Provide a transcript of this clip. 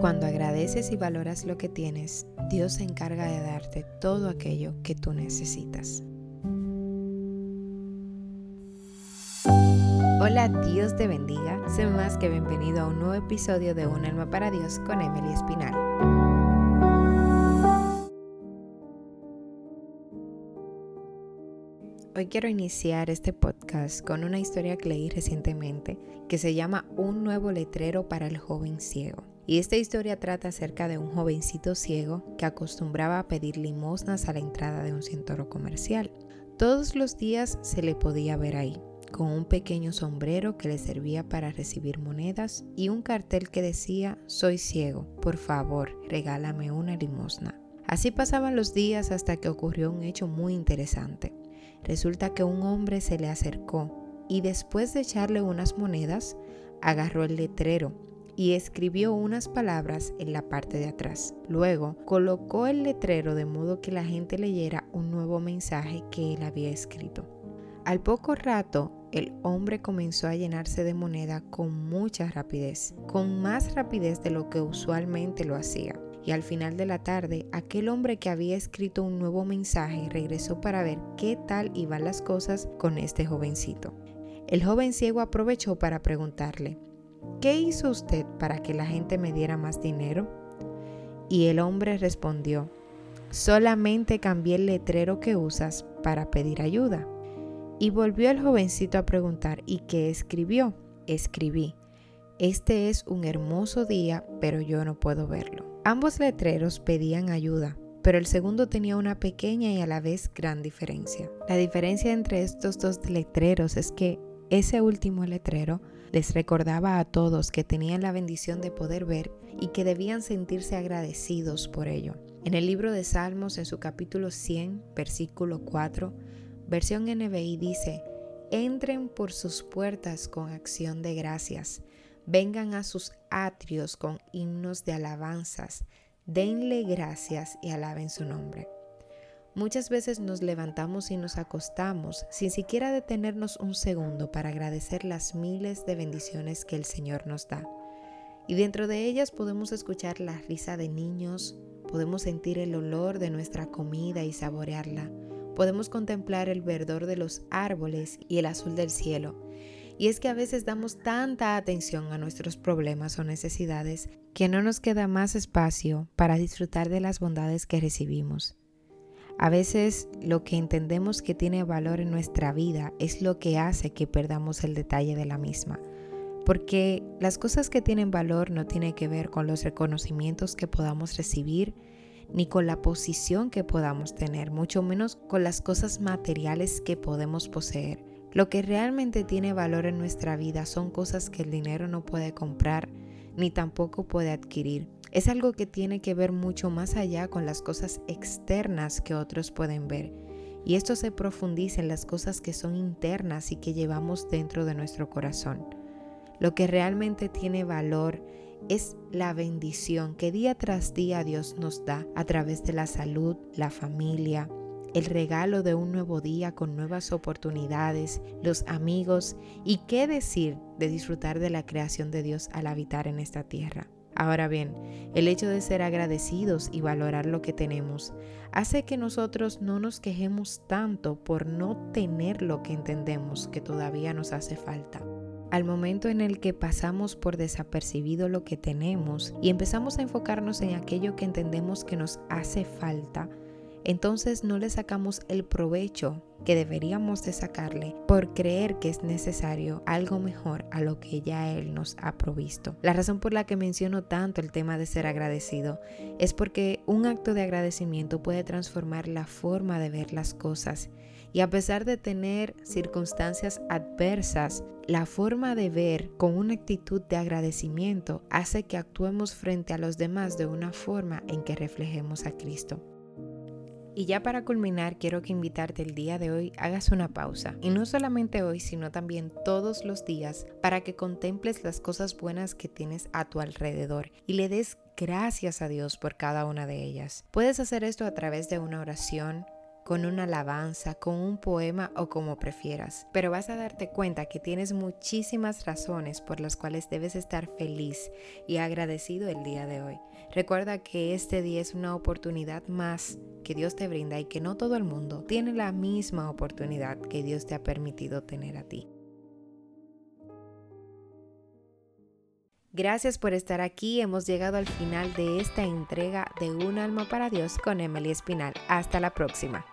Cuando agradeces y valoras lo que tienes, Dios se encarga de darte todo aquello que tú necesitas. Hola, Dios te bendiga. Sé más que bienvenido a un nuevo episodio de Un alma para Dios con Emily Espinal. Hoy quiero iniciar este podcast con una historia que leí recientemente que se llama Un nuevo letrero para el joven ciego. Y esta historia trata acerca de un jovencito ciego que acostumbraba a pedir limosnas a la entrada de un centro comercial. Todos los días se le podía ver ahí, con un pequeño sombrero que le servía para recibir monedas y un cartel que decía Soy ciego, por favor, regálame una limosna. Así pasaban los días hasta que ocurrió un hecho muy interesante. Resulta que un hombre se le acercó y después de echarle unas monedas, agarró el letrero y escribió unas palabras en la parte de atrás. Luego colocó el letrero de modo que la gente leyera un nuevo mensaje que él había escrito. Al poco rato, el hombre comenzó a llenarse de moneda con mucha rapidez, con más rapidez de lo que usualmente lo hacía y al final de la tarde aquel hombre que había escrito un nuevo mensaje regresó para ver qué tal iban las cosas con este jovencito. El joven ciego aprovechó para preguntarle, ¿qué hizo usted para que la gente me diera más dinero? Y el hombre respondió, solamente cambié el letrero que usas para pedir ayuda. Y volvió el jovencito a preguntar, ¿y qué escribió? Escribí, este es un hermoso día, pero yo no puedo verlo. Ambos letreros pedían ayuda, pero el segundo tenía una pequeña y a la vez gran diferencia. La diferencia entre estos dos letreros es que ese último letrero les recordaba a todos que tenían la bendición de poder ver y que debían sentirse agradecidos por ello. En el libro de Salmos, en su capítulo 100, versículo 4, versión NBI dice, entren por sus puertas con acción de gracias vengan a sus atrios con himnos de alabanzas, denle gracias y alaben su nombre. Muchas veces nos levantamos y nos acostamos sin siquiera detenernos un segundo para agradecer las miles de bendiciones que el Señor nos da. Y dentro de ellas podemos escuchar la risa de niños, podemos sentir el olor de nuestra comida y saborearla, podemos contemplar el verdor de los árboles y el azul del cielo y es que a veces damos tanta atención a nuestros problemas o necesidades que no nos queda más espacio para disfrutar de las bondades que recibimos. A veces lo que entendemos que tiene valor en nuestra vida es lo que hace que perdamos el detalle de la misma. Porque las cosas que tienen valor no tienen que ver con los reconocimientos que podamos recibir, ni con la posición que podamos tener, mucho menos con las cosas materiales que podemos poseer. Lo que realmente tiene valor en nuestra vida son cosas que el dinero no puede comprar ni tampoco puede adquirir. Es algo que tiene que ver mucho más allá con las cosas externas que otros pueden ver. Y esto se profundiza en las cosas que son internas y que llevamos dentro de nuestro corazón. Lo que realmente tiene valor es la bendición que día tras día Dios nos da a través de la salud, la familia, el regalo de un nuevo día con nuevas oportunidades, los amigos y qué decir de disfrutar de la creación de Dios al habitar en esta tierra. Ahora bien, el hecho de ser agradecidos y valorar lo que tenemos hace que nosotros no nos quejemos tanto por no tener lo que entendemos que todavía nos hace falta. Al momento en el que pasamos por desapercibido lo que tenemos y empezamos a enfocarnos en aquello que entendemos que nos hace falta, entonces no le sacamos el provecho que deberíamos de sacarle por creer que es necesario algo mejor a lo que ya Él nos ha provisto. La razón por la que menciono tanto el tema de ser agradecido es porque un acto de agradecimiento puede transformar la forma de ver las cosas y a pesar de tener circunstancias adversas, la forma de ver con una actitud de agradecimiento hace que actuemos frente a los demás de una forma en que reflejemos a Cristo. Y ya para culminar, quiero que invitarte el día de hoy hagas una pausa. Y no solamente hoy, sino también todos los días para que contemples las cosas buenas que tienes a tu alrededor y le des gracias a Dios por cada una de ellas. Puedes hacer esto a través de una oración con una alabanza, con un poema o como prefieras. Pero vas a darte cuenta que tienes muchísimas razones por las cuales debes estar feliz y agradecido el día de hoy. Recuerda que este día es una oportunidad más que Dios te brinda y que no todo el mundo tiene la misma oportunidad que Dios te ha permitido tener a ti. Gracias por estar aquí. Hemos llegado al final de esta entrega de Un alma para Dios con Emily Espinal. Hasta la próxima.